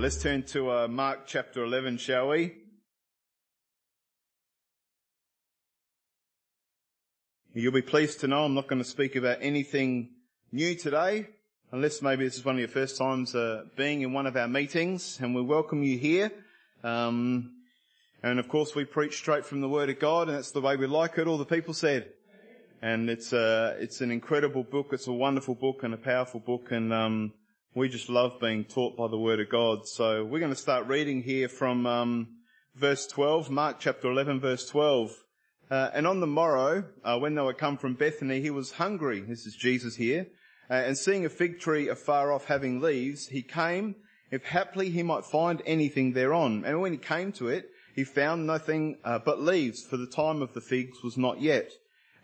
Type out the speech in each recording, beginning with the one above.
Right, let's turn to uh, Mark chapter 11, shall we? You'll be pleased to know I'm not going to speak about anything new today, unless maybe this is one of your first times uh, being in one of our meetings, and we welcome you here. Um, and of course, we preach straight from the Word of God, and that's the way we like it. All the people said, and it's uh, it's an incredible book. It's a wonderful book and a powerful book, and um, we just love being taught by the Word of God. So we're going to start reading here from um, verse 12, Mark chapter 11, verse 12. Uh, and on the morrow, uh, when they were come from Bethany, he was hungry. This is Jesus here. Uh, and seeing a fig tree afar off having leaves, he came, if haply he might find anything thereon. And when he came to it, he found nothing uh, but leaves, for the time of the figs was not yet.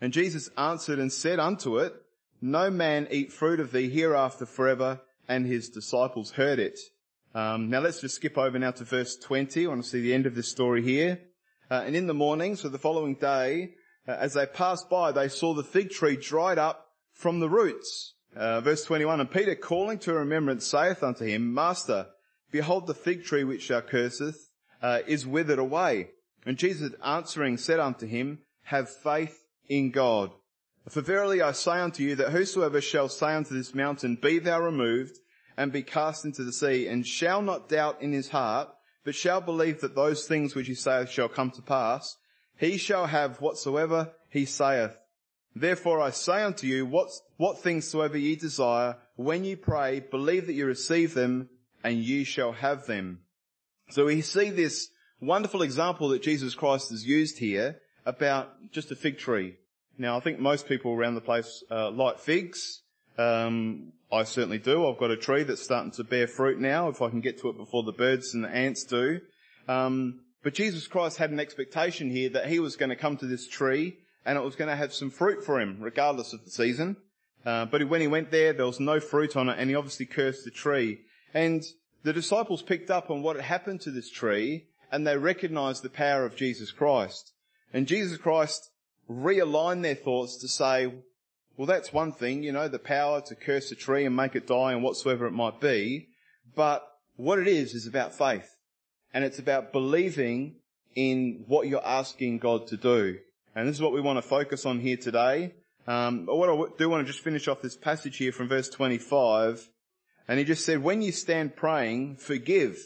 And Jesus answered and said unto it, No man eat fruit of thee hereafter forever. And his disciples heard it. Um, now let's just skip over now to verse 20. I want to see the end of this story here. Uh, and in the morning, so the following day, uh, as they passed by, they saw the fig tree dried up from the roots. Uh, verse 21, and Peter calling to remembrance saith unto him, Master, behold the fig tree which thou curseth uh, is withered away. And Jesus answering said unto him, Have faith in God. For verily I say unto you that whosoever shall say unto this mountain, Be thou removed, and be cast into the sea, and shall not doubt in his heart, but shall believe that those things which he saith shall come to pass, he shall have whatsoever he saith. Therefore I say unto you, what, what things soever ye desire, when ye pray, believe that ye receive them, and ye shall have them. So we see this wonderful example that Jesus Christ has used here about just a fig tree. Now I think most people around the place uh, like figs. Um, I certainly do. I've got a tree that's starting to bear fruit now, if I can get to it before the birds and the ants do. Um, but Jesus Christ had an expectation here that he was going to come to this tree and it was going to have some fruit for him, regardless of the season. Uh, but when he went there, there was no fruit on it, and he obviously cursed the tree. And the disciples picked up on what had happened to this tree, and they recognized the power of Jesus Christ. And Jesus Christ realigned their thoughts to say, well, that's one thing, you know, the power to curse a tree and make it die and whatsoever it might be. But what it is, is about faith. And it's about believing in what you're asking God to do. And this is what we want to focus on here today. Um, but what I do want to just finish off this passage here from verse 25. And he just said, when you stand praying, forgive.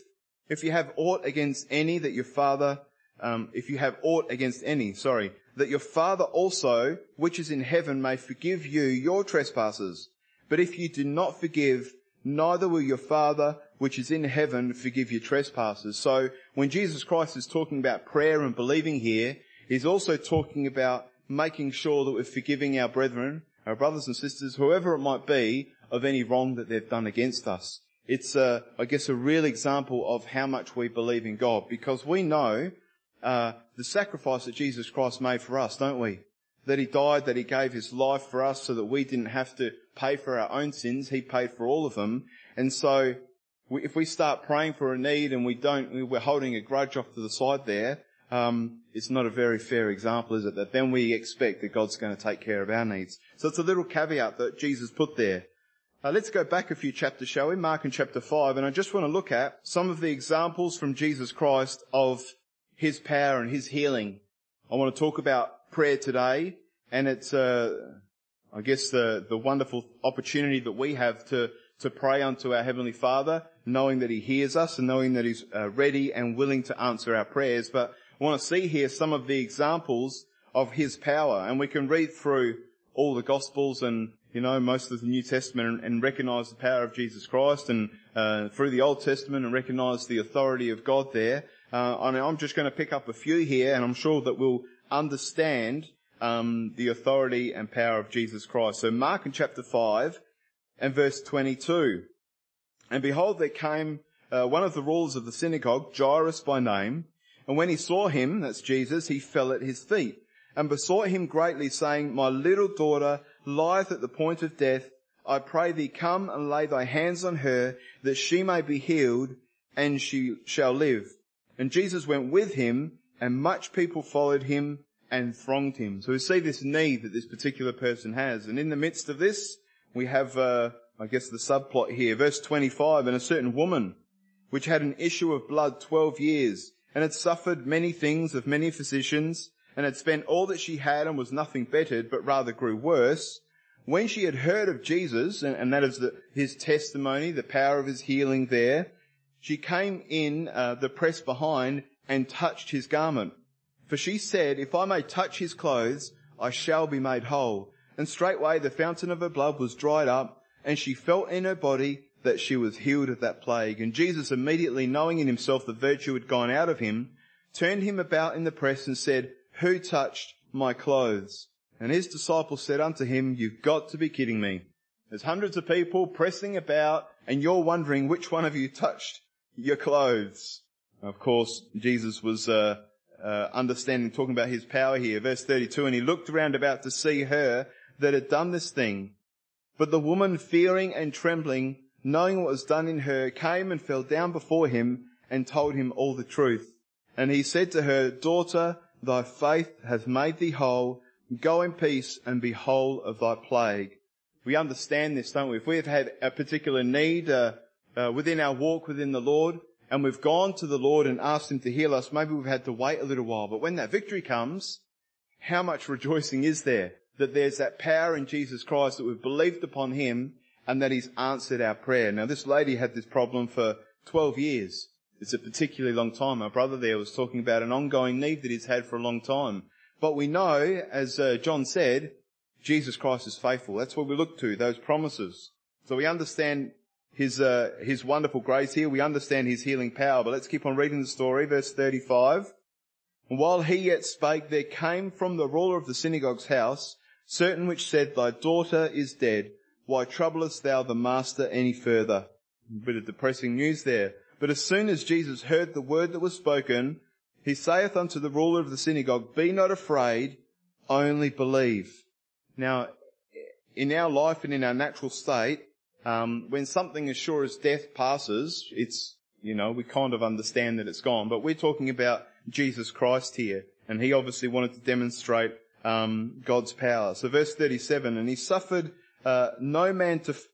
If you have aught against any that your father, um, if you have aught against any, sorry, that your Father also, which is in heaven, may forgive you your trespasses. But if you do not forgive, neither will your Father, which is in heaven, forgive your trespasses. So when Jesus Christ is talking about prayer and believing here, he's also talking about making sure that we're forgiving our brethren, our brothers and sisters, whoever it might be, of any wrong that they've done against us. It's, uh, I guess, a real example of how much we believe in God because we know uh, the sacrifice that Jesus Christ made for us, don't we? That He died, that He gave His life for us so that we didn't have to pay for our own sins. He paid for all of them. And so, we, if we start praying for a need and we don't, we're holding a grudge off to the side there, um, it's not a very fair example, is it? That then we expect that God's going to take care of our needs. So it's a little caveat that Jesus put there. Uh, let's go back a few chapters, shall we? Mark in chapter 5. And I just want to look at some of the examples from Jesus Christ of his power and His healing. I want to talk about prayer today, and it's, uh, I guess, the the wonderful opportunity that we have to to pray unto our heavenly Father, knowing that He hears us and knowing that He's uh, ready and willing to answer our prayers. But I want to see here some of the examples of His power, and we can read through all the Gospels and you know most of the New Testament and, recognize the power of Jesus Christ, and uh, through the Old Testament and recognize the authority of God there. Uh, I'm just going to pick up a few here, and I'm sure that we'll understand um, the authority and power of Jesus Christ. So Mark in chapter 5 and verse 22. And behold, there came uh, one of the rulers of the synagogue, Jairus by name, and when he saw him, that's Jesus, he fell at his feet and besought him greatly, saying, My little daughter lieth at the point of death. I pray thee come and lay thy hands on her, that she may be healed, and she shall live. And Jesus went with him, and much people followed him and thronged him. So we see this need that this particular person has. And in the midst of this, we have, uh, I guess, the subplot here. Verse 25, and a certain woman, which had an issue of blood twelve years, and had suffered many things of many physicians, and had spent all that she had and was nothing bettered, but rather grew worse, when she had heard of Jesus, and, and that is the, his testimony, the power of his healing there, she came in uh, the press behind and touched his garment. For she said, if I may touch his clothes, I shall be made whole. And straightway the fountain of her blood was dried up, and she felt in her body that she was healed of that plague. And Jesus, immediately knowing in himself the virtue had gone out of him, turned him about in the press and said, Who touched my clothes? And his disciples said unto him, You've got to be kidding me. There's hundreds of people pressing about, and you're wondering which one of you touched your clothes. Of course, Jesus was uh, uh, understanding, talking about his power here. Verse 32, and he looked around about to see her that had done this thing. But the woman, fearing and trembling, knowing what was done in her, came and fell down before him and told him all the truth. And he said to her, Daughter, thy faith hath made thee whole. Go in peace and be whole of thy plague. We understand this, don't we? If we've had a particular need uh, uh, within our walk within the Lord, and we've gone to the Lord and asked Him to heal us, maybe we've had to wait a little while. But when that victory comes, how much rejoicing is there that there's that power in Jesus Christ that we've believed upon Him and that He's answered our prayer. Now this lady had this problem for 12 years. It's a particularly long time. My brother there was talking about an ongoing need that he's had for a long time. But we know, as uh, John said, Jesus Christ is faithful. That's what we look to, those promises. So we understand his, uh, his wonderful grace here. We understand his healing power. But let's keep on reading the story. Verse 35. And while he yet spake, there came from the ruler of the synagogue's house certain which said, Thy daughter is dead. Why troublest thou the master any further? A bit of depressing news there. But as soon as Jesus heard the word that was spoken, he saith unto the ruler of the synagogue, Be not afraid, only believe. Now, in our life and in our natural state, um, when something as sure as death passes, it's, you know, we kind of understand that it's gone. But we're talking about Jesus Christ here. And he obviously wanted to demonstrate um, God's power. So verse 37, and he suffered uh, no man to, f-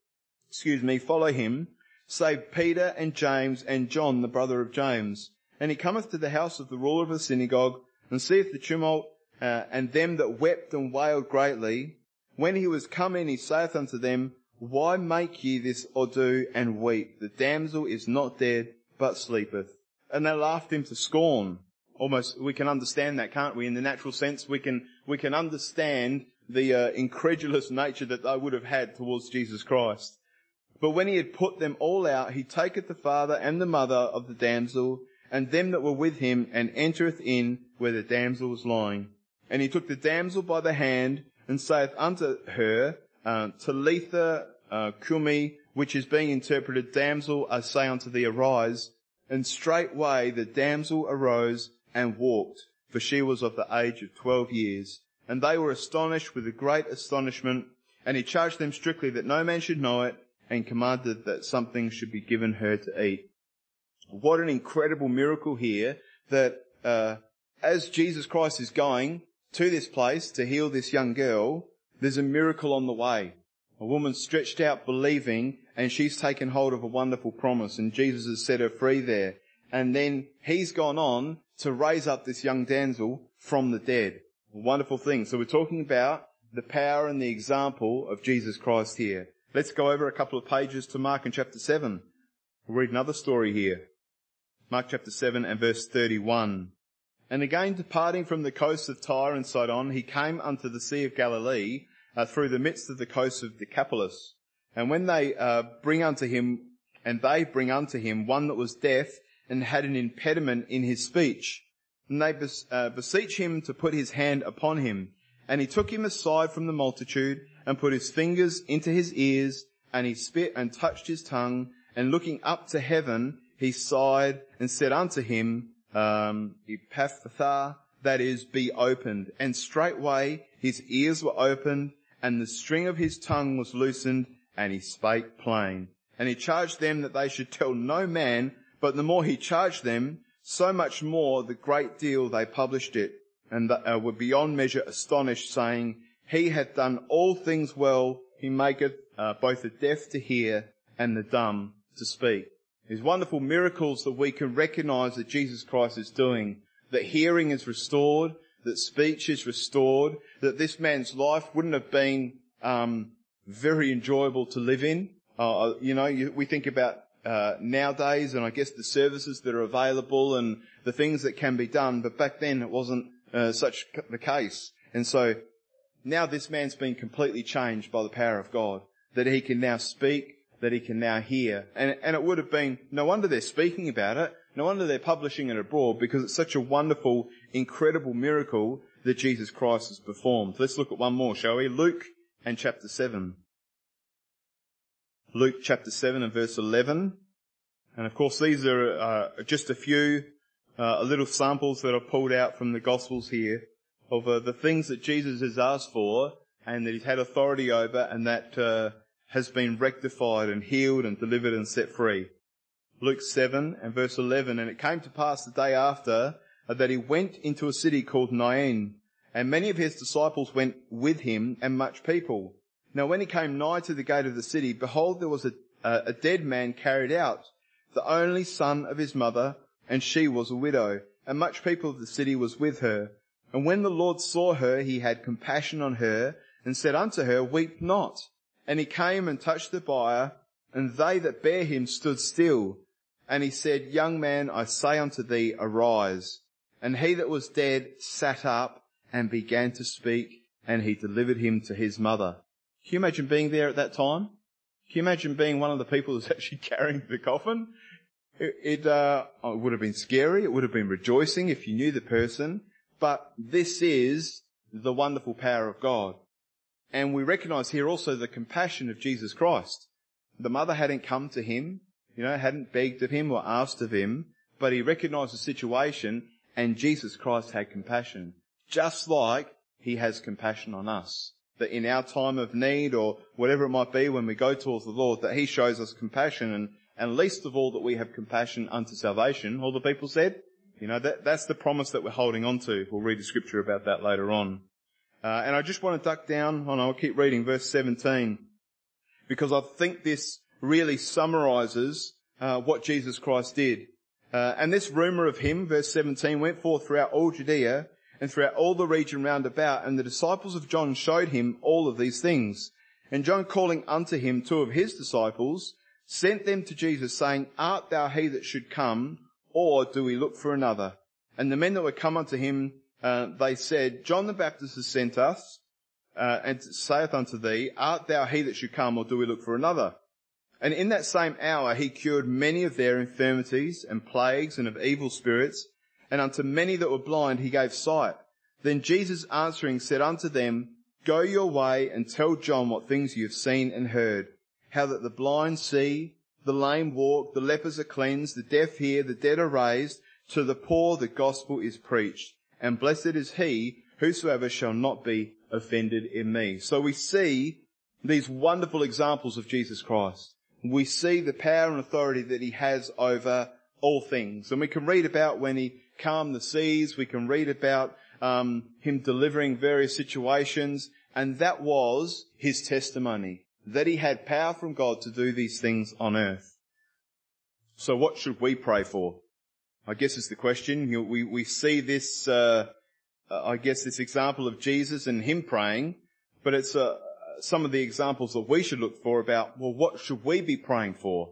excuse me, follow him, save Peter and James and John, the brother of James. And he cometh to the house of the ruler of the synagogue, and seeth the tumult, uh, and them that wept and wailed greatly. When he was come in, he saith unto them, Why make ye this ado and weep? The damsel is not dead, but sleepeth. And they laughed him to scorn. Almost, we can understand that, can't we? In the natural sense, we can, we can understand the uh, incredulous nature that they would have had towards Jesus Christ. But when he had put them all out, he taketh the father and the mother of the damsel, and them that were with him, and entereth in where the damsel was lying. And he took the damsel by the hand, and saith unto her, uh, Talitha uh, cumi, which is being interpreted, Damsel, I say unto thee, arise. And straightway the damsel arose and walked, for she was of the age of twelve years. And they were astonished with a great astonishment, and he charged them strictly that no man should know it, and commanded that something should be given her to eat. What an incredible miracle here that uh, as Jesus Christ is going to this place to heal this young girl, there's a miracle on the way. A woman stretched out believing and she's taken hold of a wonderful promise and Jesus has set her free there. And then he's gone on to raise up this young damsel from the dead. A wonderful thing. So we're talking about the power and the example of Jesus Christ here. Let's go over a couple of pages to Mark in chapter 7. We'll read another story here. Mark chapter 7 and verse 31. And again departing from the coasts of Tyre and Sidon, he came unto the Sea of Galilee uh, through the midst of the coasts of Decapolis. And when they uh, bring unto him, and they bring unto him one that was deaf and had an impediment in his speech, and they bes- uh, beseech him to put his hand upon him. And he took him aside from the multitude and put his fingers into his ears, and he spit and touched his tongue, and looking up to heaven, he sighed and said unto him, um, Ephphatha, that is, be opened. And straightway his ears were opened, and the string of his tongue was loosened, and he spake plain. And he charged them that they should tell no man, but the more he charged them, so much more the great deal they published it, and uh, were beyond measure astonished, saying, He hath done all things well, he maketh uh, both the deaf to hear and the dumb to speak. These wonderful miracles that we can recognize that Jesus Christ is doing, that hearing is restored, that speech is restored, that this man's life wouldn't have been um, very enjoyable to live in. Uh, you know, you, we think about uh, nowadays, and I guess the services that are available and the things that can be done, but back then it wasn't uh, such the case. And so now this man's been completely changed by the power of God, that he can now speak, that he can now hear. And, and it would have been, no wonder they're speaking about it, no wonder they're publishing it abroad, because it's such a wonderful, incredible miracle that Jesus Christ has performed. Let's look at one more, shall we? Luke and chapter 7. Luke chapter 7 and verse 11. And of course these are uh, just a few, uh, little samples that I've pulled out from the Gospels here of uh, the things that Jesus has asked for and that he's had authority over and that uh, has been rectified and healed and delivered and set free. Luke 7 and verse 11, and it came to pass the day after that he went into a city called Nain, and many of his disciples went with him and much people. Now when he came nigh to the gate of the city, behold, there was a, a dead man carried out, the only son of his mother, and she was a widow, and much people of the city was with her. And when the Lord saw her, he had compassion on her, and said unto her, Weep not. And he came and touched the bier, and they that bare him stood still. And he said, Young man, I say unto thee, arise. And he that was dead sat up and began to speak, and he delivered him to his mother. Can you imagine being there at that time? Can you imagine being one of the people that's actually carrying the coffin? It, it, uh, it would have been scary. It would have been rejoicing if you knew the person. But this is the wonderful power of God. And we recognize here also the compassion of Jesus Christ. The mother hadn't come to him, you know, hadn't begged of him or asked of him, but he recognized the situation and Jesus Christ had compassion. Just like he has compassion on us. That in our time of need or whatever it might be when we go towards the Lord, that he shows us compassion and, and least of all that we have compassion unto salvation. All the people said, you know, that, that's the promise that we're holding on to. We'll read the scripture about that later on. Uh, and I just want to duck down, and I'll keep reading verse 17, because I think this really summarizes uh, what Jesus Christ did. Uh, and this rumor of him, verse 17, went forth throughout all Judea and throughout all the region round about, and the disciples of John showed him all of these things. And John calling unto him two of his disciples, sent them to Jesus, saying, Art thou he that should come, or do we look for another? And the men that were come unto him, uh, they said, John the Baptist has sent us, uh, and saith unto thee, Art thou he that should come, or do we look for another? And in that same hour he cured many of their infirmities and plagues and of evil spirits, and unto many that were blind he gave sight. Then Jesus answering said unto them, Go your way and tell John what things you have seen and heard, how that the blind see, the lame walk, the lepers are cleansed, the deaf hear, the dead are raised, to the poor the gospel is preached. And blessed is he whosoever shall not be offended in me. So we see these wonderful examples of Jesus Christ. We see the power and authority that he has over all things. And we can read about when he calmed the seas. We can read about um, him delivering various situations. And that was his testimony that he had power from God to do these things on earth. So what should we pray for? I guess is the question. You know, we, we see this, uh, uh, I guess this example of Jesus and him praying, but it's uh, some of the examples that we should look for about, well, what should we be praying for?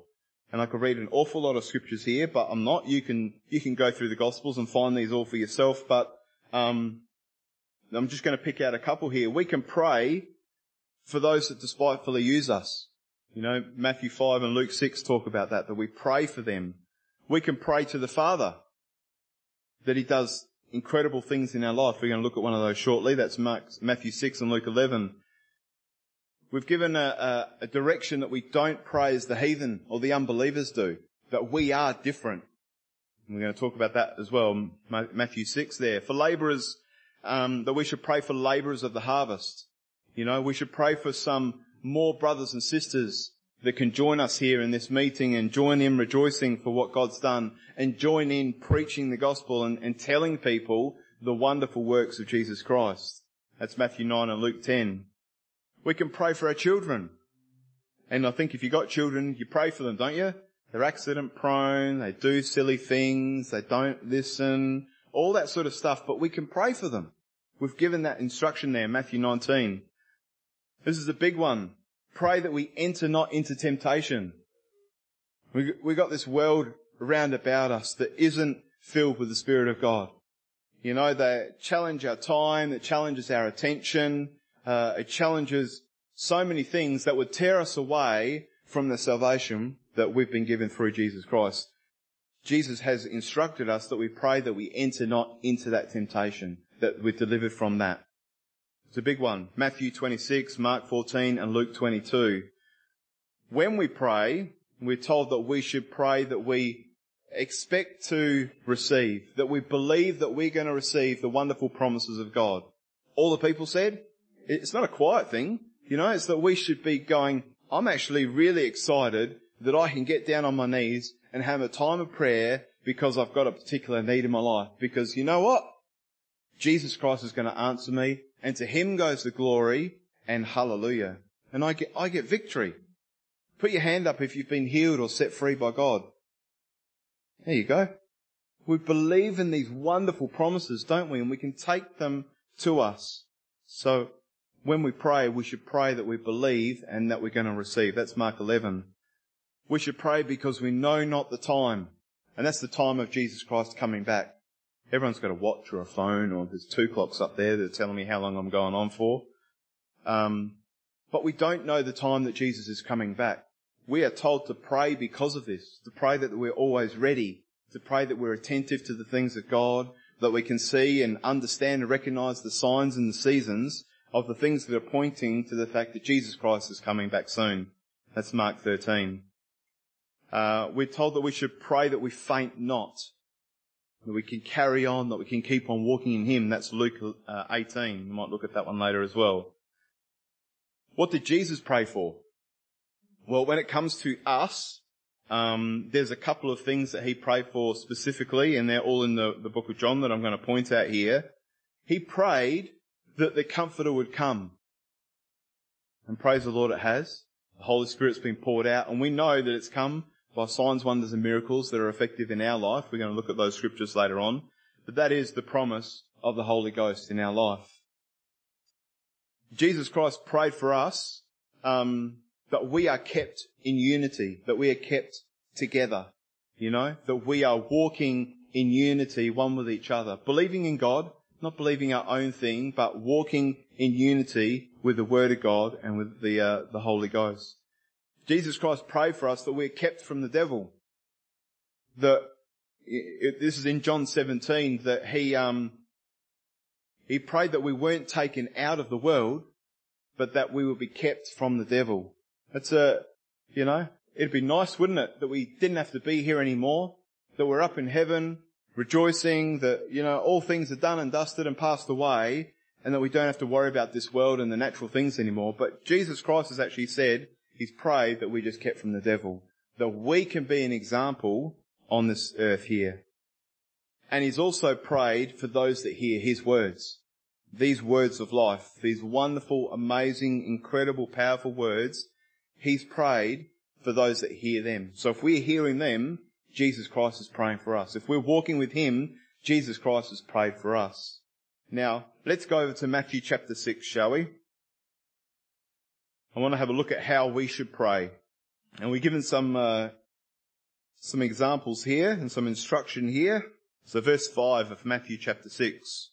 And I could read an awful lot of scriptures here, but I'm not. You can, you can go through the gospels and find these all for yourself, but, um, I'm just going to pick out a couple here. We can pray for those that despitefully use us. You know, Matthew 5 and Luke 6 talk about that, that we pray for them. We can pray to the Father that He does incredible things in our life. We're going to look at one of those shortly. That's Matthew 6 and Luke 11. We've given a, a, a direction that we don't pray as the heathen or the unbelievers do, that we are different. And we're going to talk about that as well. Matthew 6 there. For labourers, um, that we should pray for labourers of the harvest. You know, we should pray for some more brothers and sisters that can join us here in this meeting and join in rejoicing for what God's done and join in preaching the gospel and, and telling people the wonderful works of Jesus Christ. That's Matthew 9 and Luke 10. We can pray for our children. And I think if you've got children, you pray for them, don't you? They're accident prone, they do silly things, they don't listen, all that sort of stuff, but we can pray for them. We've given that instruction there, Matthew 19. This is a big one. Pray that we enter not into temptation. We, we got this world around about us that isn't filled with the Spirit of God. You know, they challenge our time, it challenges our attention, uh, it challenges so many things that would tear us away from the salvation that we've been given through Jesus Christ. Jesus has instructed us that we pray that we enter not into that temptation, that we're delivered from that. It's a big one. Matthew 26, Mark 14, and Luke 22. When we pray, we're told that we should pray that we expect to receive, that we believe that we're going to receive the wonderful promises of God. All the people said, it's not a quiet thing, you know, it's that we should be going, I'm actually really excited that I can get down on my knees and have a time of prayer because I've got a particular need in my life. Because you know what? Jesus Christ is going to answer me and to him goes the glory and hallelujah. And I get, I get victory. Put your hand up if you've been healed or set free by God. There you go. We believe in these wonderful promises, don't we? And we can take them to us. So when we pray, we should pray that we believe and that we're going to receive. That's Mark 11. We should pray because we know not the time. And that's the time of Jesus Christ coming back. Everyone's got a watch or a phone, or there's two clocks up there that are telling me how long I'm going on for. Um, but we don't know the time that Jesus is coming back. We are told to pray because of this, to pray that we're always ready, to pray that we're attentive to the things of God, that we can see and understand and recognize the signs and the seasons of the things that are pointing to the fact that Jesus Christ is coming back soon. That's Mark 13. Uh, we're told that we should pray that we faint not that we can carry on, that we can keep on walking in Him. That's Luke uh, 18. You might look at that one later as well. What did Jesus pray for? Well, when it comes to us, um, there's a couple of things that he prayed for specifically, and they're all in the, the book of John that I'm going to point out here. He prayed that the Comforter would come. And praise the Lord, it has. The Holy Spirit's been poured out, and we know that it's come by signs, wonders and miracles that are effective in our life. We're going to look at those scriptures later on. But that is the promise of the Holy Ghost in our life. Jesus Christ prayed for us um, that we are kept in unity, that we are kept together, you know, that we are walking in unity one with each other, believing in God, not believing our own thing, but walking in unity with the Word of God and with the uh, the Holy Ghost. Jesus Christ prayed for us that we're kept from the devil. That this is in John 17 that he um, he prayed that we weren't taken out of the world, but that we would be kept from the devil. It's a you know it'd be nice, wouldn't it, that we didn't have to be here anymore, that we're up in heaven rejoicing that you know all things are done and dusted and passed away, and that we don't have to worry about this world and the natural things anymore. But Jesus Christ has actually said He's prayed that we just kept from the devil, that we can be an example on this earth here. And he's also prayed for those that hear his words. These words of life, these wonderful, amazing, incredible, powerful words, he's prayed for those that hear them. So if we're hearing them, Jesus Christ is praying for us. If we're walking with him, Jesus Christ has prayed for us. Now, let's go over to Matthew chapter 6, shall we? I want to have a look at how we should pray. And we're given some, uh, some examples here and some instruction here. So verse 5 of Matthew chapter 6.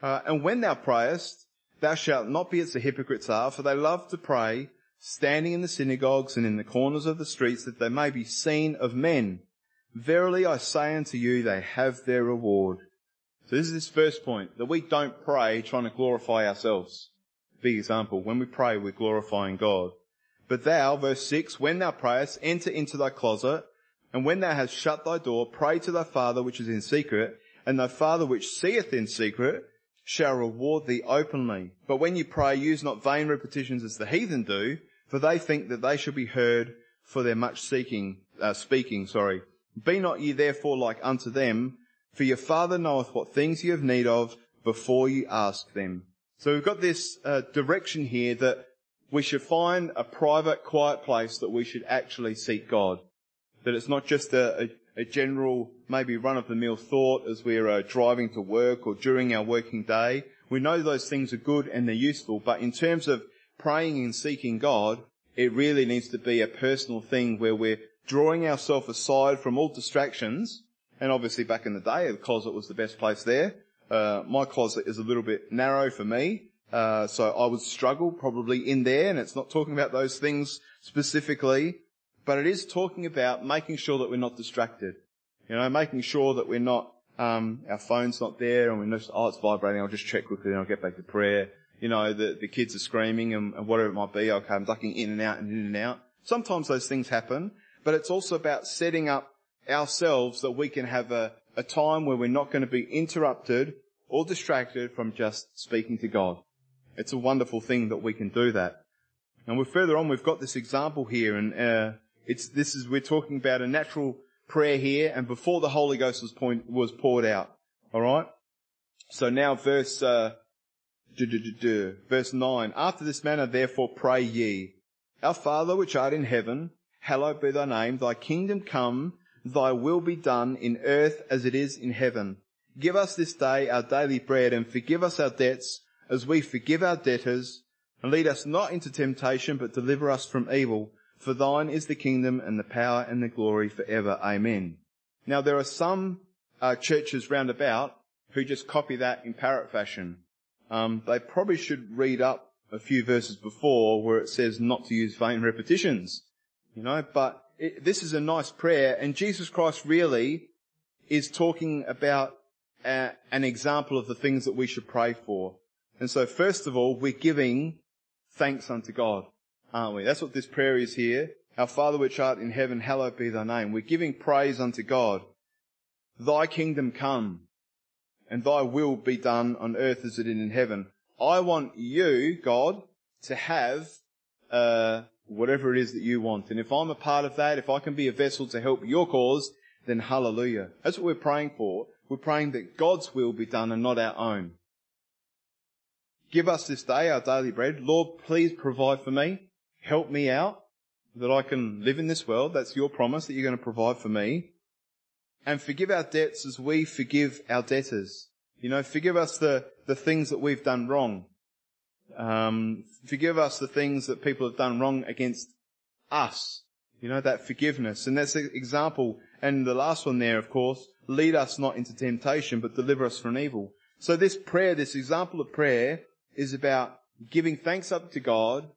Uh, and when thou prayest, thou shalt not be as the hypocrites are, for they love to pray, standing in the synagogues and in the corners of the streets, that they may be seen of men. Verily I say unto you, they have their reward. So this is this first point, that we don't pray trying to glorify ourselves big example. When we pray, we're glorifying God. But thou, verse 6, when thou prayest, enter into thy closet, and when thou hast shut thy door, pray to thy Father which is in secret, and thy Father which seeth in secret shall reward thee openly. But when you pray, use not vain repetitions as the heathen do, for they think that they shall be heard for their much seeking, uh, speaking, sorry. Be not ye therefore like unto them, for your Father knoweth what things ye have need of before ye ask them. So we've got this uh, direction here that we should find a private, quiet place that we should actually seek God. That it's not just a, a, a general, maybe run of the mill thought as we're uh, driving to work or during our working day. We know those things are good and they're useful, but in terms of praying and seeking God, it really needs to be a personal thing where we're drawing ourselves aside from all distractions. And obviously back in the day, the closet was the best place there. Uh, my closet is a little bit narrow for me. Uh, so I would struggle probably in there and it's not talking about those things specifically, but it is talking about making sure that we're not distracted. You know, making sure that we're not, um, our phone's not there and we know, oh, it's vibrating, I'll just check quickly and I'll get back to prayer. You know, the, the kids are screaming and, and whatever it might be, okay, I'm ducking in and out and in and out. Sometimes those things happen, but it's also about setting up ourselves that we can have a, a time where we're not going to be interrupted or distracted from just speaking to God. It's a wonderful thing that we can do that. And we're further on, we've got this example here, and uh, it's this is we're talking about a natural prayer here, and before the Holy Ghost was point was poured out. All right. So now verse uh, verse nine. After this manner, therefore, pray ye, Our Father which art in heaven, hallowed be thy name. Thy kingdom come. Thy will be done in earth as it is in heaven. Give us this day our daily bread, and forgive us our debts as we forgive our debtors, and lead us not into temptation, but deliver us from evil. For thine is the kingdom and the power and the glory forever. Amen. Now there are some uh, churches round about who just copy that in parrot fashion. Um, they probably should read up a few verses before where it says not to use vain repetitions. You know, but it, this is a nice prayer, and Jesus Christ really is talking about uh, an example of the things that we should pray for. And so first of all, we're giving thanks unto God, aren't we? That's what this prayer is here. Our Father which art in heaven, hallowed be thy name. We're giving praise unto God. Thy kingdom come and thy will be done on earth as it is in heaven. I want you, God, to have, uh, whatever it is that you want. And if I'm a part of that, if I can be a vessel to help your cause, then hallelujah. That's what we're praying for. We're praying that God's will be done and not our own. Give us this day our daily bread. Lord, please provide for me. Help me out that I can live in this world. That's your promise that you're going to provide for me. And forgive our debts as we forgive our debtors. You know, forgive us the, the things that we've done wrong. Um, forgive us the things that people have done wrong against us. You know, that forgiveness. And that's an example. And the last one there, of course, lead us not into temptation, but deliver us from evil. So this prayer, this example of prayer, is about giving thanks up to God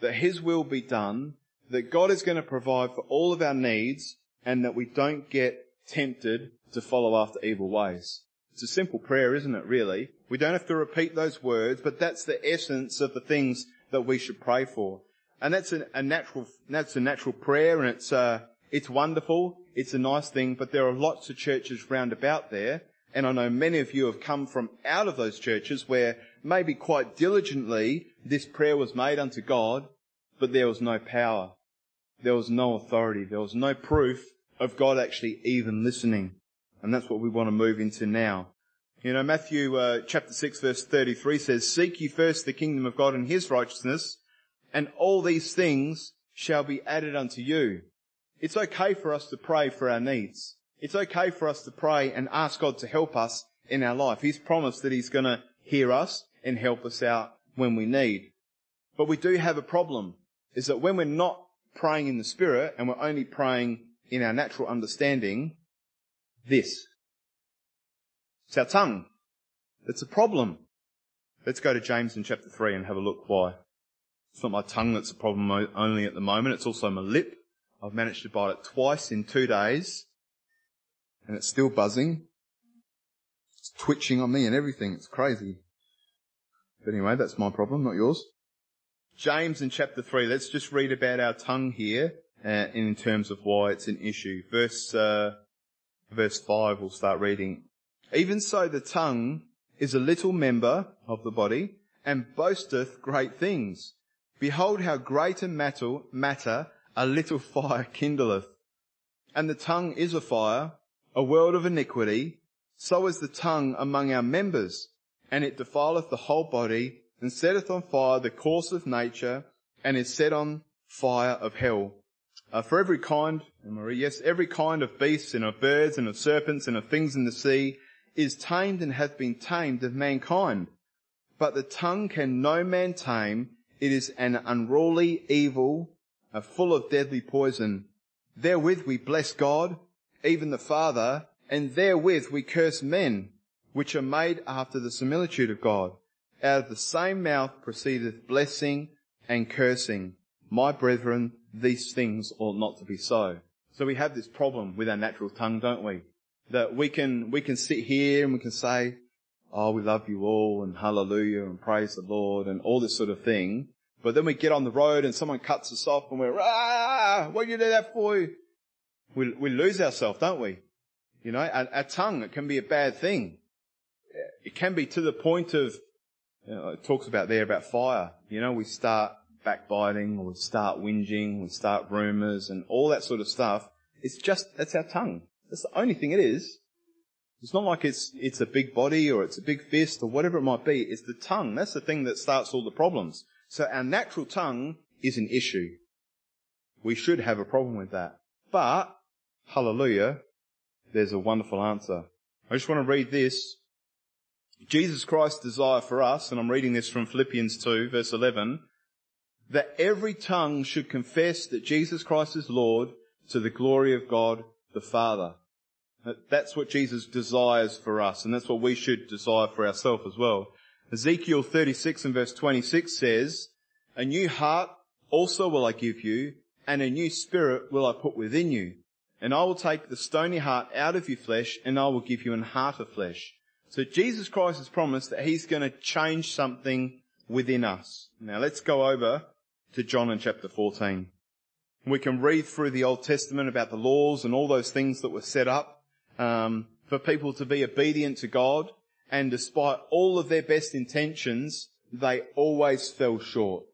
that His will be done, that God is going to provide for all of our needs, and that we don't get tempted to follow after evil ways. It's a simple prayer, isn't it, really? We don't have to repeat those words, but that's the essence of the things that we should pray for. And that's a, a natural, that's a natural prayer, and it's, uh, it's wonderful, it's a nice thing, but there are lots of churches round about there, and I know many of you have come from out of those churches where maybe quite diligently this prayer was made unto God, but there was no power. There was no authority. There was no proof of God actually even listening. And that's what we want to move into now. You know, Matthew uh, chapter 6 verse 33 says, Seek ye first the kingdom of God and his righteousness, and all these things shall be added unto you. It's okay for us to pray for our needs. It's okay for us to pray and ask God to help us in our life. He's promised that He's going to hear us and help us out when we need. But we do have a problem, is that when we're not praying in the Spirit and we're only praying in our natural understanding, this. It's our tongue. It's a problem. Let's go to James in chapter 3 and have a look why. It's not my tongue that's a problem only at the moment, it's also my lip. I've managed to bite it twice in two days and it's still buzzing. It's twitching on me and everything. It's crazy. But anyway, that's my problem, not yours. James in chapter 3, let's just read about our tongue here uh, in terms of why it's an issue. Verse, uh, verse 5, we'll start reading. Even so the tongue is a little member of the body and boasteth great things. Behold how great a matter, matter a little fire kindleth. And the tongue is a fire, a world of iniquity, so is the tongue among our members, and it defileth the whole body, and setteth on fire the course of nature, and is set on fire of hell. Uh, for every kind, Marie, yes, every kind of beasts and of birds and of serpents and of things in the sea is tamed and hath been tamed of mankind. But the tongue can no man tame. It is an unruly evil, uh, full of deadly poison. Therewith we bless God, even the Father, and therewith we curse men, which are made after the similitude of God. Out of the same mouth proceedeth blessing and cursing. My brethren, these things ought not to be so. So we have this problem with our natural tongue, don't we? That we can, we can sit here and we can say, oh, we love you all and hallelujah and praise the Lord and all this sort of thing. But then we get on the road and someone cuts us off and we're, ah, what did you do that for? We, we lose ourselves, don't we? You know, our, our, tongue, it can be a bad thing. It can be to the point of, you know, it talks about there about fire. You know, we start backbiting or we start whinging, we start rumours and all that sort of stuff. It's just, that's our tongue. That's the only thing it is. It's not like it's, it's a big body or it's a big fist or whatever it might be. It's the tongue. That's the thing that starts all the problems. So our natural tongue is an issue. We should have a problem with that. But, hallelujah, there's a wonderful answer. I just want to read this. Jesus Christ's desire for us, and I'm reading this from Philippians 2 verse 11, that every tongue should confess that Jesus Christ is Lord to the glory of God the Father. That's what Jesus desires for us, and that's what we should desire for ourselves as well. Ezekiel 36 and verse 26 says, A new heart also will I give you, and a new spirit will I put within you. And I will take the stony heart out of your flesh, and I will give you an heart of flesh. So Jesus Christ has promised that He's going to change something within us. Now let's go over to John in chapter 14. We can read through the Old Testament about the laws and all those things that were set up um, for people to be obedient to God, and despite all of their best intentions, they always fell short.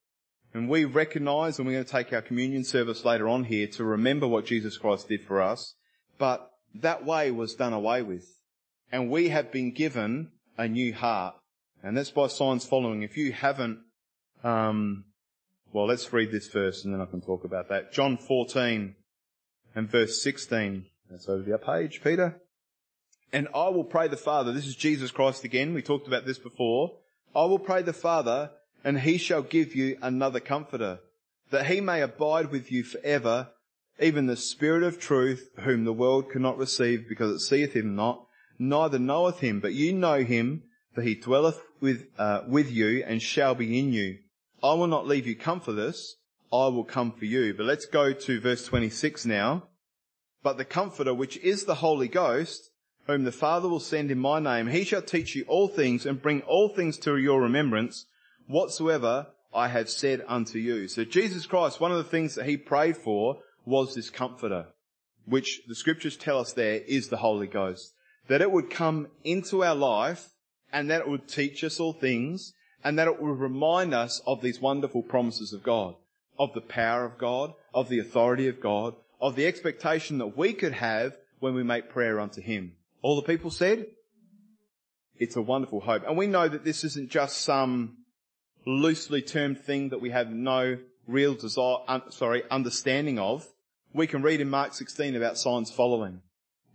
And we recognize, and we're going to take our communion service later on here to remember what Jesus Christ did for us, but that way was done away with. And we have been given a new heart. And that's by signs following. If you haven't, um, well, let's read this first and then I can talk about that. John 14 and verse 16. That's over your page, Peter. And I will pray the Father. This is Jesus Christ again. We talked about this before. I will pray the Father and he shall give you another comforter that he may abide with you forever, even the Spirit of truth whom the world cannot receive because it seeth him not, neither knoweth him, but you know him, for he dwelleth with, uh, with you and shall be in you. I will not leave you comfortless. I will come for you. But let's go to verse 26 now. But the Comforter, which is the Holy Ghost, whom the Father will send in my name, he shall teach you all things and bring all things to your remembrance, whatsoever I have said unto you. So Jesus Christ, one of the things that he prayed for was this Comforter, which the scriptures tell us there is the Holy Ghost. That it would come into our life and that it would teach us all things and that it will remind us of these wonderful promises of God, of the power of God, of the authority of God, of the expectation that we could have when we make prayer unto Him. All the people said, it's a wonderful hope. And we know that this isn't just some loosely termed thing that we have no real desire, un, sorry, understanding of. We can read in Mark 16 about signs following.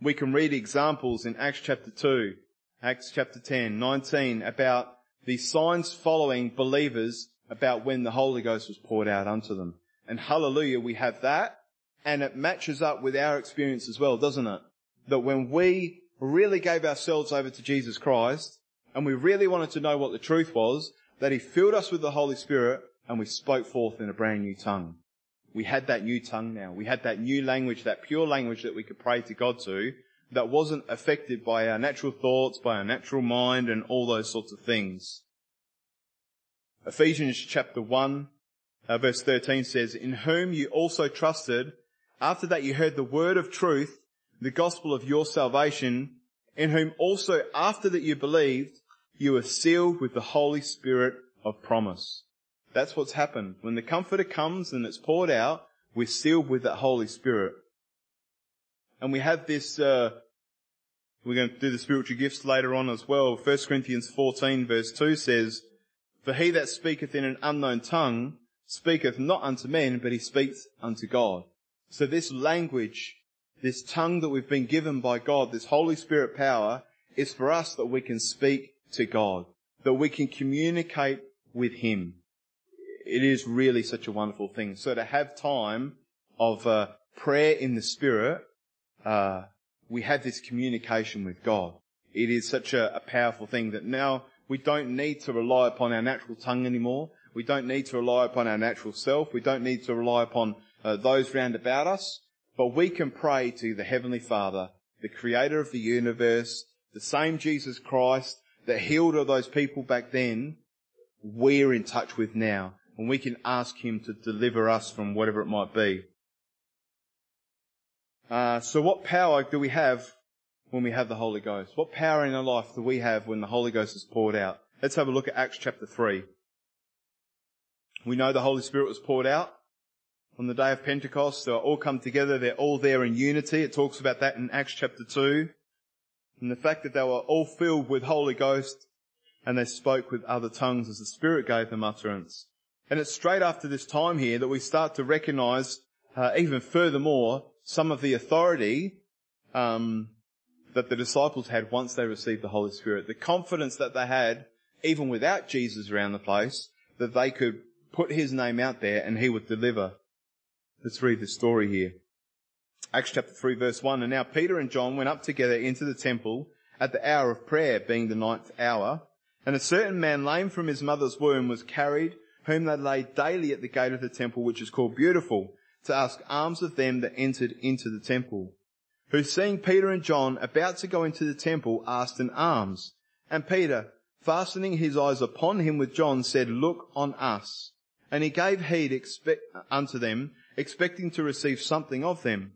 We can read examples in Acts chapter 2, Acts chapter 10, 19 about the signs following believers about when the Holy Ghost was poured out unto them. And hallelujah, we have that. And it matches up with our experience as well, doesn't it? That when we really gave ourselves over to Jesus Christ and we really wanted to know what the truth was, that He filled us with the Holy Spirit and we spoke forth in a brand new tongue. We had that new tongue now. We had that new language, that pure language that we could pray to God to that wasn't affected by our natural thoughts, by our natural mind, and all those sorts of things. Ephesians chapter 1, uh, verse 13 says, In whom you also trusted, after that you heard the word of truth, the gospel of your salvation, in whom also after that you believed, you were sealed with the Holy Spirit of promise. That's what's happened. When the Comforter comes and it's poured out, we're sealed with that Holy Spirit. And we have this, uh, we're going to do the spiritual gifts later on as well. 1 Corinthians 14 verse 2 says, For he that speaketh in an unknown tongue speaketh not unto men, but he speaks unto God. So this language, this tongue that we've been given by God, this Holy Spirit power, is for us that we can speak to God, that we can communicate with Him. It is really such a wonderful thing. So to have time of uh, prayer in the Spirit, uh, we have this communication with God. It is such a, a powerful thing that now we don't need to rely upon our natural tongue anymore. We don't need to rely upon our natural self. We don't need to rely upon uh, those round about us. But we can pray to the Heavenly Father, the Creator of the universe, the same Jesus Christ that healed all those people back then, we're in touch with now. And we can ask Him to deliver us from whatever it might be. Uh, so what power do we have when we have the Holy Ghost? What power in our life do we have when the Holy Ghost is poured out? Let's have a look at Acts chapter 3. We know the Holy Spirit was poured out on the day of Pentecost. They all come together. They're all there in unity. It talks about that in Acts chapter 2. And the fact that they were all filled with Holy Ghost and they spoke with other tongues as the Spirit gave them utterance. And it's straight after this time here that we start to recognize uh, even furthermore some of the authority um, that the disciples had once they received the Holy Spirit. The confidence that they had, even without Jesus around the place, that they could put his name out there and he would deliver. Let's read the story here. Acts chapter 3 verse 1. And now Peter and John went up together into the temple at the hour of prayer, being the ninth hour. And a certain man lame from his mother's womb was carried, whom they laid daily at the gate of the temple, which is called Beautiful, to ask alms of them that entered into the temple who seeing Peter and John about to go into the temple asked an alms. And Peter, fastening his eyes upon him with John, said, Look on us. And he gave heed expect, unto them, expecting to receive something of them.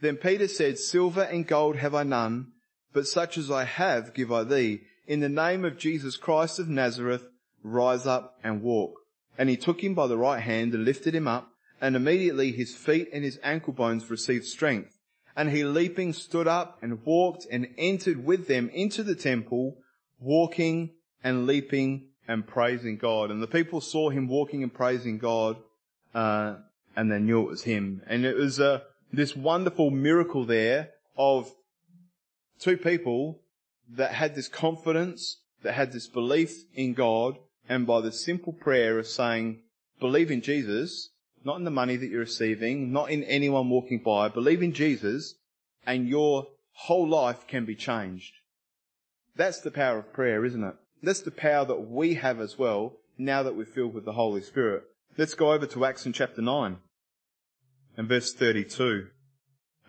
Then Peter said, Silver and gold have I none, but such as I have give I thee. In the name of Jesus Christ of Nazareth, rise up and walk. And he took him by the right hand and lifted him up, and immediately his feet and his ankle bones received strength. And he leaping stood up and walked and entered with them into the temple, walking and leaping and praising God. And the people saw him walking and praising God, uh, and they knew it was him. And it was uh, this wonderful miracle there of two people that had this confidence, that had this belief in God, and by the simple prayer of saying, believe in Jesus, not in the money that you're receiving, not in anyone walking by. Believe in Jesus and your whole life can be changed. That's the power of prayer, isn't it? That's the power that we have as well now that we're filled with the Holy Spirit. Let's go over to Acts in chapter 9 and verse 32.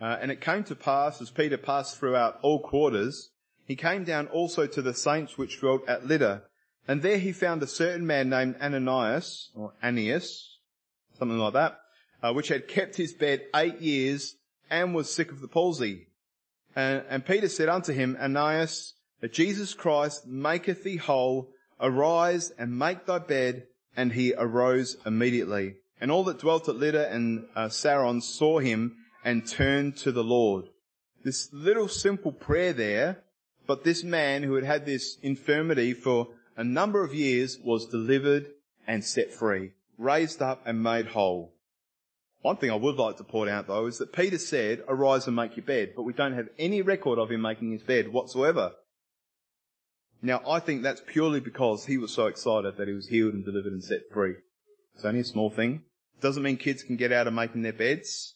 Uh, and it came to pass as Peter passed throughout all quarters, he came down also to the saints which dwelt at Lydda, and there he found a certain man named Ananias, or Aeneas, something like that, uh, which had kept his bed eight years and was sick of the palsy. And, and Peter said unto him, Ananias, that Jesus Christ maketh thee whole, arise and make thy bed. And he arose immediately. And all that dwelt at Lydda and uh, Saron saw him and turned to the Lord. This little simple prayer there, but this man who had had this infirmity for a number of years was delivered and set free raised up and made whole. One thing I would like to point out though is that Peter said, arise and make your bed, but we don't have any record of him making his bed whatsoever. Now I think that's purely because he was so excited that he was healed and delivered and set free. It's only a small thing. Doesn't mean kids can get out of making their beds.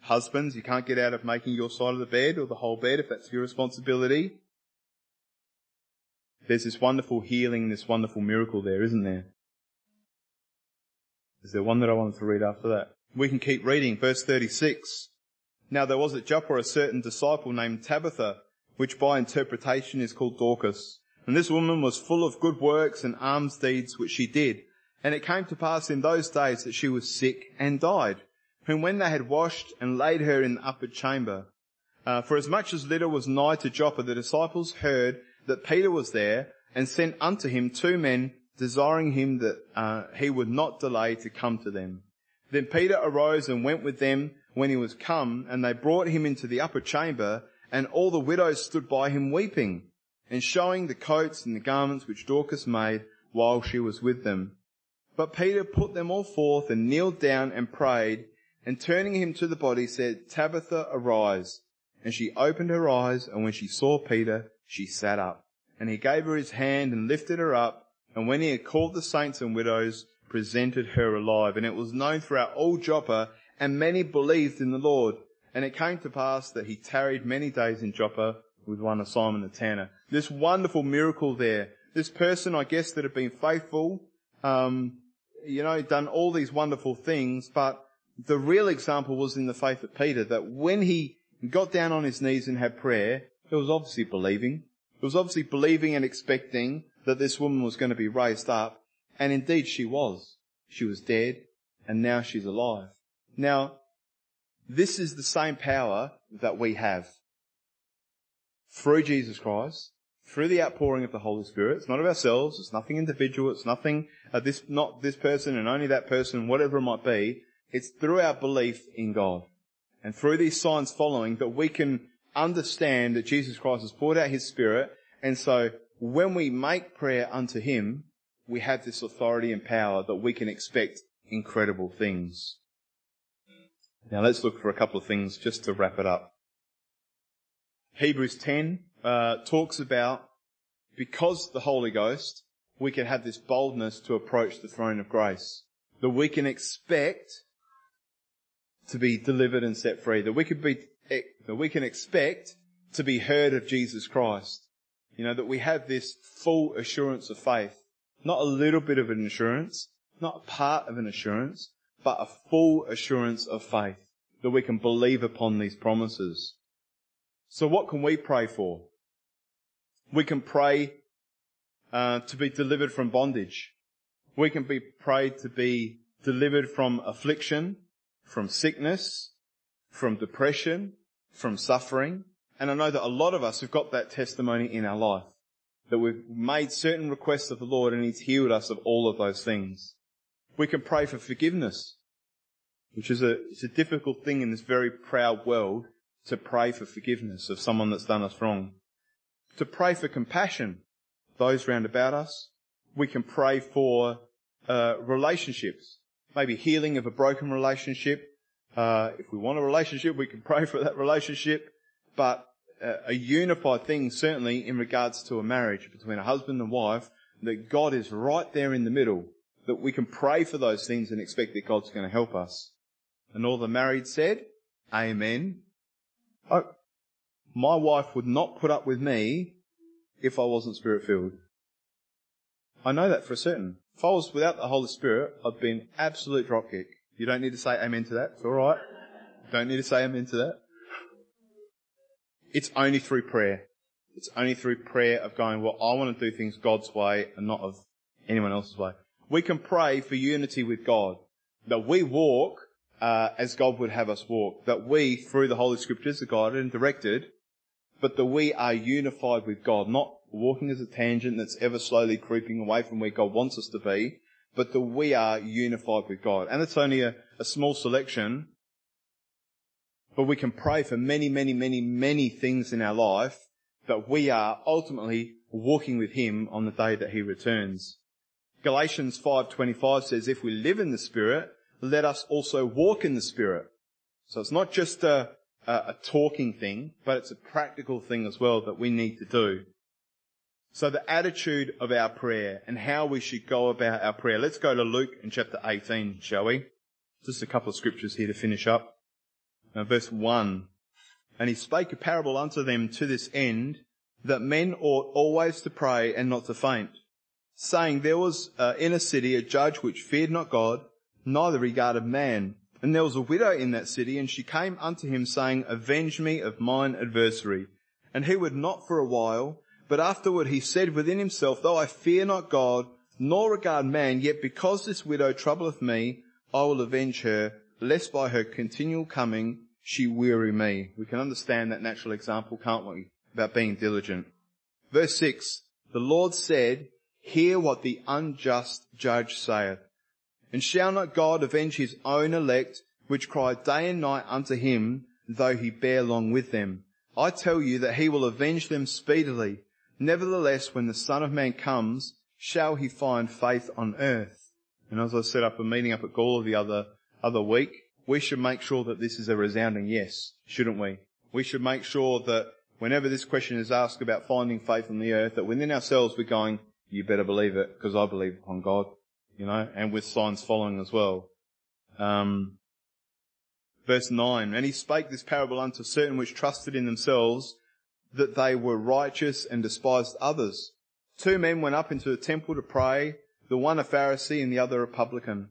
Husbands, you can't get out of making your side of the bed or the whole bed if that's your responsibility. There's this wonderful healing, this wonderful miracle there, isn't there? Is there one that I wanted to read after that? We can keep reading. Verse 36. Now there was at Joppa a certain disciple named Tabitha, which by interpretation is called Dorcas. And this woman was full of good works and alms deeds which she did. And it came to pass in those days that she was sick and died, whom when they had washed and laid her in the upper chamber. Uh, for as much as Lydda was nigh to Joppa, the disciples heard that Peter was there and sent unto him two men desiring him that uh, he would not delay to come to them. Then Peter arose and went with them when he was come, and they brought him into the upper chamber, and all the widows stood by him weeping, and showing the coats and the garments which Dorcas made while she was with them. But Peter put them all forth and kneeled down and prayed, and turning him to the body said, Tabitha, arise. And she opened her eyes, and when she saw Peter, she sat up. And he gave her his hand and lifted her up, and when he had called the saints and widows, presented her alive. And it was known throughout all Joppa, and many believed in the Lord. And it came to pass that he tarried many days in Joppa with one of Simon the tanner. This wonderful miracle there. This person, I guess, that had been faithful, um, you know, done all these wonderful things, but the real example was in the faith of Peter, that when he got down on his knees and had prayer, it was obviously believing. It was obviously believing and expecting that this woman was going to be raised up. And indeed she was. She was dead and now she's alive. Now, this is the same power that we have. Through Jesus Christ, through the outpouring of the Holy Spirit. It's not of ourselves. It's nothing individual. It's nothing, uh, this, not this person and only that person, whatever it might be. It's through our belief in God and through these signs following that we can understand that Jesus Christ has poured out his spirit. And so when we make prayer unto him, we have this authority and power that we can expect incredible things. Now let's look for a couple of things just to wrap it up. Hebrews 10 uh, talks about because the Holy Ghost, we can have this boldness to approach the throne of grace. That we can expect to be delivered and set free. That we could be, that we can expect to be heard of Jesus Christ. You know, that we have this full assurance of faith. Not a little bit of an assurance, not a part of an assurance, but a full assurance of faith. That we can believe upon these promises. So what can we pray for? We can pray uh, to be delivered from bondage. We can be prayed to be delivered from affliction, from sickness, from depression, from suffering. And I know that a lot of us have got that testimony in our life. That we've made certain requests of the Lord and He's healed us of all of those things. We can pray for forgiveness, which is a, it's a difficult thing in this very proud world to pray for forgiveness of someone that's done us wrong. To pray for compassion, those round about us. We can pray for uh, relationships, maybe healing of a broken relationship. Uh, if we want a relationship, we can pray for that relationship. But a unified thing, certainly in regards to a marriage between a husband and wife, that God is right there in the middle. That we can pray for those things and expect that God's going to help us. And all the married said, Amen. I, my wife would not put up with me if I wasn't spirit filled. I know that for a certain. If I was without the Holy Spirit, I'd be an absolute dropkick. You don't need to say amen to that. It's alright. Don't need to say amen to that. It's only through prayer. It's only through prayer of going, well, I want to do things God's way and not of anyone else's way. We can pray for unity with God. That we walk uh, as God would have us walk. That we, through the Holy Scriptures, are guided and directed, but that we are unified with God, not walking as a tangent that's ever slowly creeping away from where God wants us to be, but that we are unified with God. And it's only a, a small selection, but we can pray for many, many, many, many things in our life that we are ultimately walking with Him on the day that He returns. Galatians 5.25 says, if we live in the Spirit, let us also walk in the Spirit. So it's not just a, a, a, talking thing, but it's a practical thing as well that we need to do. So the attitude of our prayer and how we should go about our prayer. Let's go to Luke in chapter 18, shall we? Just a couple of scriptures here to finish up. Now, verse 1. And he spake a parable unto them to this end, that men ought always to pray and not to faint, saying, There was uh, in a city a judge which feared not God, neither regarded man. And there was a widow in that city, and she came unto him, saying, Avenge me of mine adversary. And he would not for a while, but afterward he said within himself, Though I fear not God, nor regard man, yet because this widow troubleth me, I will avenge her, lest by her continual coming she weary me. We can understand that natural example, can't we? About being diligent. Verse 6, The Lord said, Hear what the unjust judge saith. And shall not God avenge his own elect, which cry day and night unto him, though he bear long with them? I tell you that he will avenge them speedily. Nevertheless, when the Son of Man comes, shall he find faith on earth? And as I set up a meeting up at Gawler the other, other week, we should make sure that this is a resounding yes, shouldn't we? We should make sure that whenever this question is asked about finding faith on the earth, that within ourselves we're going, you better believe it, because I believe upon God, you know, and with signs following as well. Um, verse 9, and he spake this parable unto certain which trusted in themselves that they were righteous and despised others. Two men went up into the temple to pray, the one a Pharisee and the other a publican.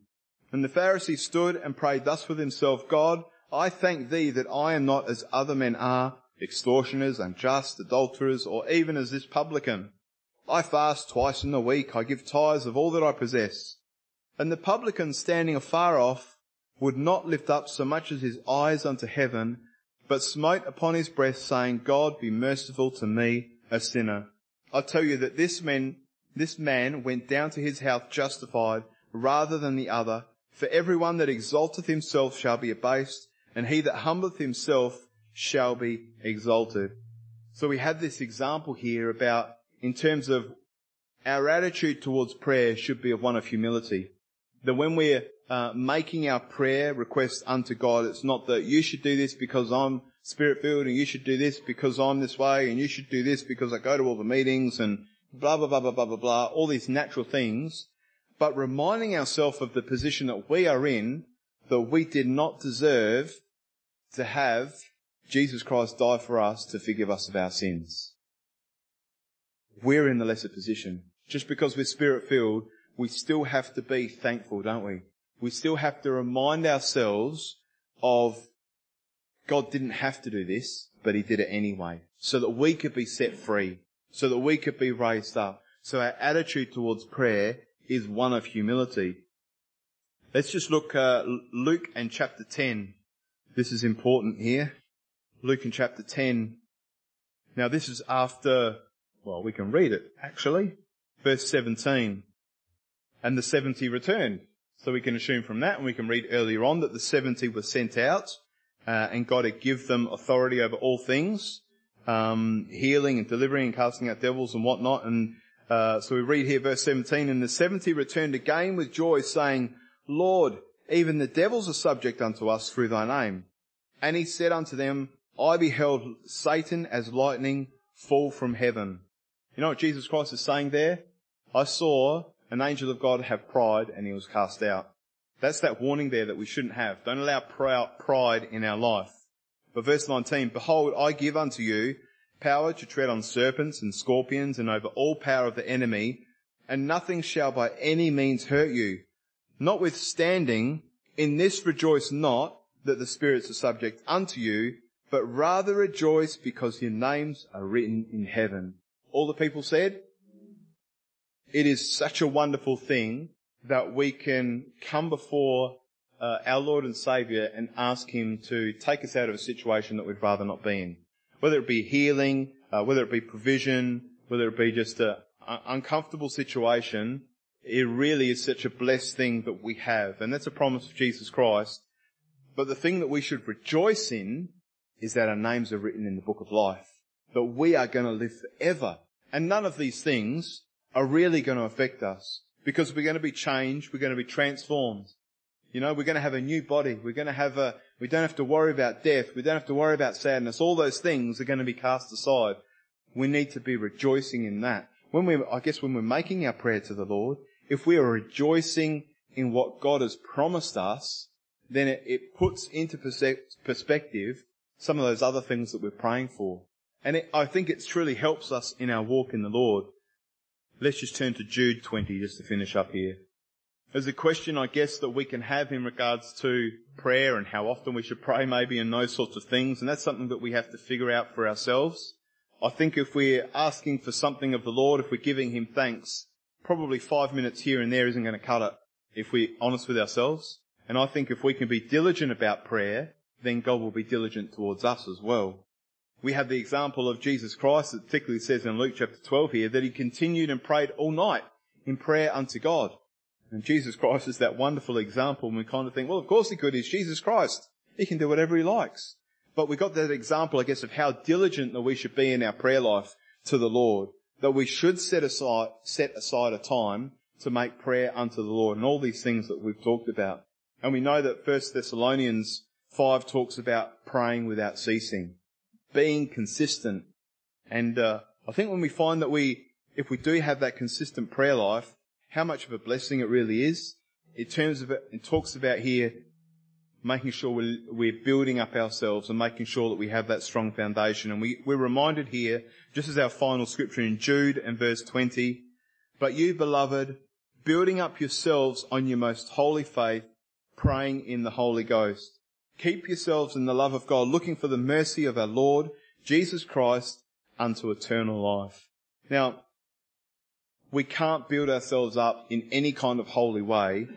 And the Pharisee stood and prayed thus with himself, God, I thank thee that I am not as other men are, extortioners, unjust, adulterers, or even as this publican. I fast twice in the week, I give tithes of all that I possess. And the publican standing afar off would not lift up so much as his eyes unto heaven, but smote upon his breast, saying, God be merciful to me, a sinner. I tell you that this man, this man went down to his house justified rather than the other. For everyone that exalteth himself shall be abased, and he that humbleth himself shall be exalted. So we have this example here about, in terms of our attitude towards prayer should be of one of humility. That when we're uh, making our prayer request unto God, it's not that you should do this because I'm spirit filled and you should do this because I'm this way and you should do this because I go to all the meetings and blah, blah, blah, blah, blah, blah, blah, all these natural things, but reminding ourselves of the position that we are in, that we did not deserve to have Jesus Christ die for us to forgive us of our sins. We're in the lesser position. Just because we're spirit filled, we still have to be thankful, don't we? We still have to remind ourselves of God didn't have to do this, but He did it anyway, so that we could be set free, so that we could be raised up. So our attitude towards prayer is one of humility. Let's just look uh, Luke and chapter 10. This is important here. Luke and chapter 10. Now this is after, well, we can read it actually. Verse 17. And the 70 returned. So we can assume from that, and we can read earlier on that the 70 were sent out, uh, and God had give them authority over all things, um, healing and delivering and casting out devils and whatnot. And uh, so we read here verse 17, and the 70 returned again with joy, saying, Lord, even the devils are subject unto us through thy name. And he said unto them, I beheld Satan as lightning fall from heaven. You know what Jesus Christ is saying there? I saw an angel of God have pride and he was cast out. That's that warning there that we shouldn't have. Don't allow pride in our life. But verse 19, behold, I give unto you power to tread on serpents and scorpions and over all power of the enemy, and nothing shall by any means hurt you. Notwithstanding, in this rejoice not that the spirits are subject unto you, but rather rejoice because your names are written in heaven. All the people said, it is such a wonderful thing that we can come before uh, our Lord and Saviour and ask Him to take us out of a situation that we'd rather not be in. Whether it be healing, uh, whether it be provision, whether it be just an uncomfortable situation, it really is such a blessed thing that we have. And that's a promise of Jesus Christ. But the thing that we should rejoice in is that our names are written in the book of life. That we are going to live forever. And none of these things are really going to affect us because we're going to be changed. We're going to be transformed. You know, we're going to have a new body. We're going to have a, we don't have to worry about death. We don't have to worry about sadness. All those things are going to be cast aside. We need to be rejoicing in that. When we, I guess when we're making our prayer to the Lord, if we are rejoicing in what God has promised us, then it, it puts into perspective some of those other things that we're praying for. And it, I think it truly helps us in our walk in the Lord. Let's just turn to Jude 20 just to finish up here. There's a question, I guess, that we can have in regards to prayer and how often we should pray maybe and those sorts of things. And that's something that we have to figure out for ourselves. I think if we're asking for something of the Lord, if we're giving Him thanks, probably five minutes here and there isn't going to cut it if we're honest with ourselves. And I think if we can be diligent about prayer, then God will be diligent towards us as well we have the example of Jesus Christ that particularly says in Luke chapter 12 here that he continued and prayed all night in prayer unto God. And Jesus Christ is that wonderful example and we kind of think, well, of course he could. He's Jesus Christ. He can do whatever he likes. But we got that example, I guess, of how diligent that we should be in our prayer life to the Lord. That we should set aside, set aside a time to make prayer unto the Lord and all these things that we've talked about. And we know that First Thessalonians 5 talks about praying without ceasing, being consistent. And uh, I think when we find that we, if we do have that consistent prayer life, how much of a blessing it really is. In terms of it, it talks about here making sure we're, we're, building up ourselves and making sure that we have that strong foundation. And we, we're reminded here, just as our final scripture in Jude and verse 20, but you beloved, building up yourselves on your most holy faith, praying in the Holy Ghost. Keep yourselves in the love of God, looking for the mercy of our Lord Jesus Christ unto eternal life. Now, we can't build ourselves up in any kind of holy way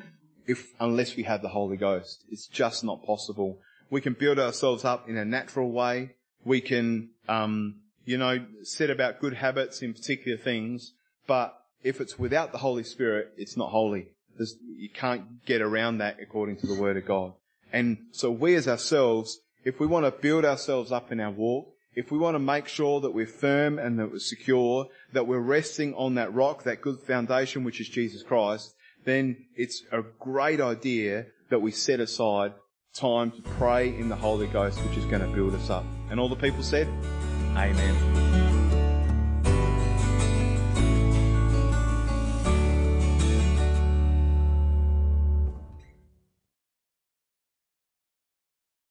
if, unless we have the Holy Ghost. It's just not possible. We can build ourselves up in a natural way. We can, um, you know, set about good habits in particular things, but if it's without the Holy Spirit, it's not holy. There's, you can't get around that according to the Word of God. And so we as ourselves, if we want to build ourselves up in our walk, if we want to make sure that we're firm and that we're secure, that we're resting on that rock, that good foundation which is Jesus Christ, then it's a great idea that we set aside time to pray in the Holy Ghost which is going to build us up. And all the people said, Amen.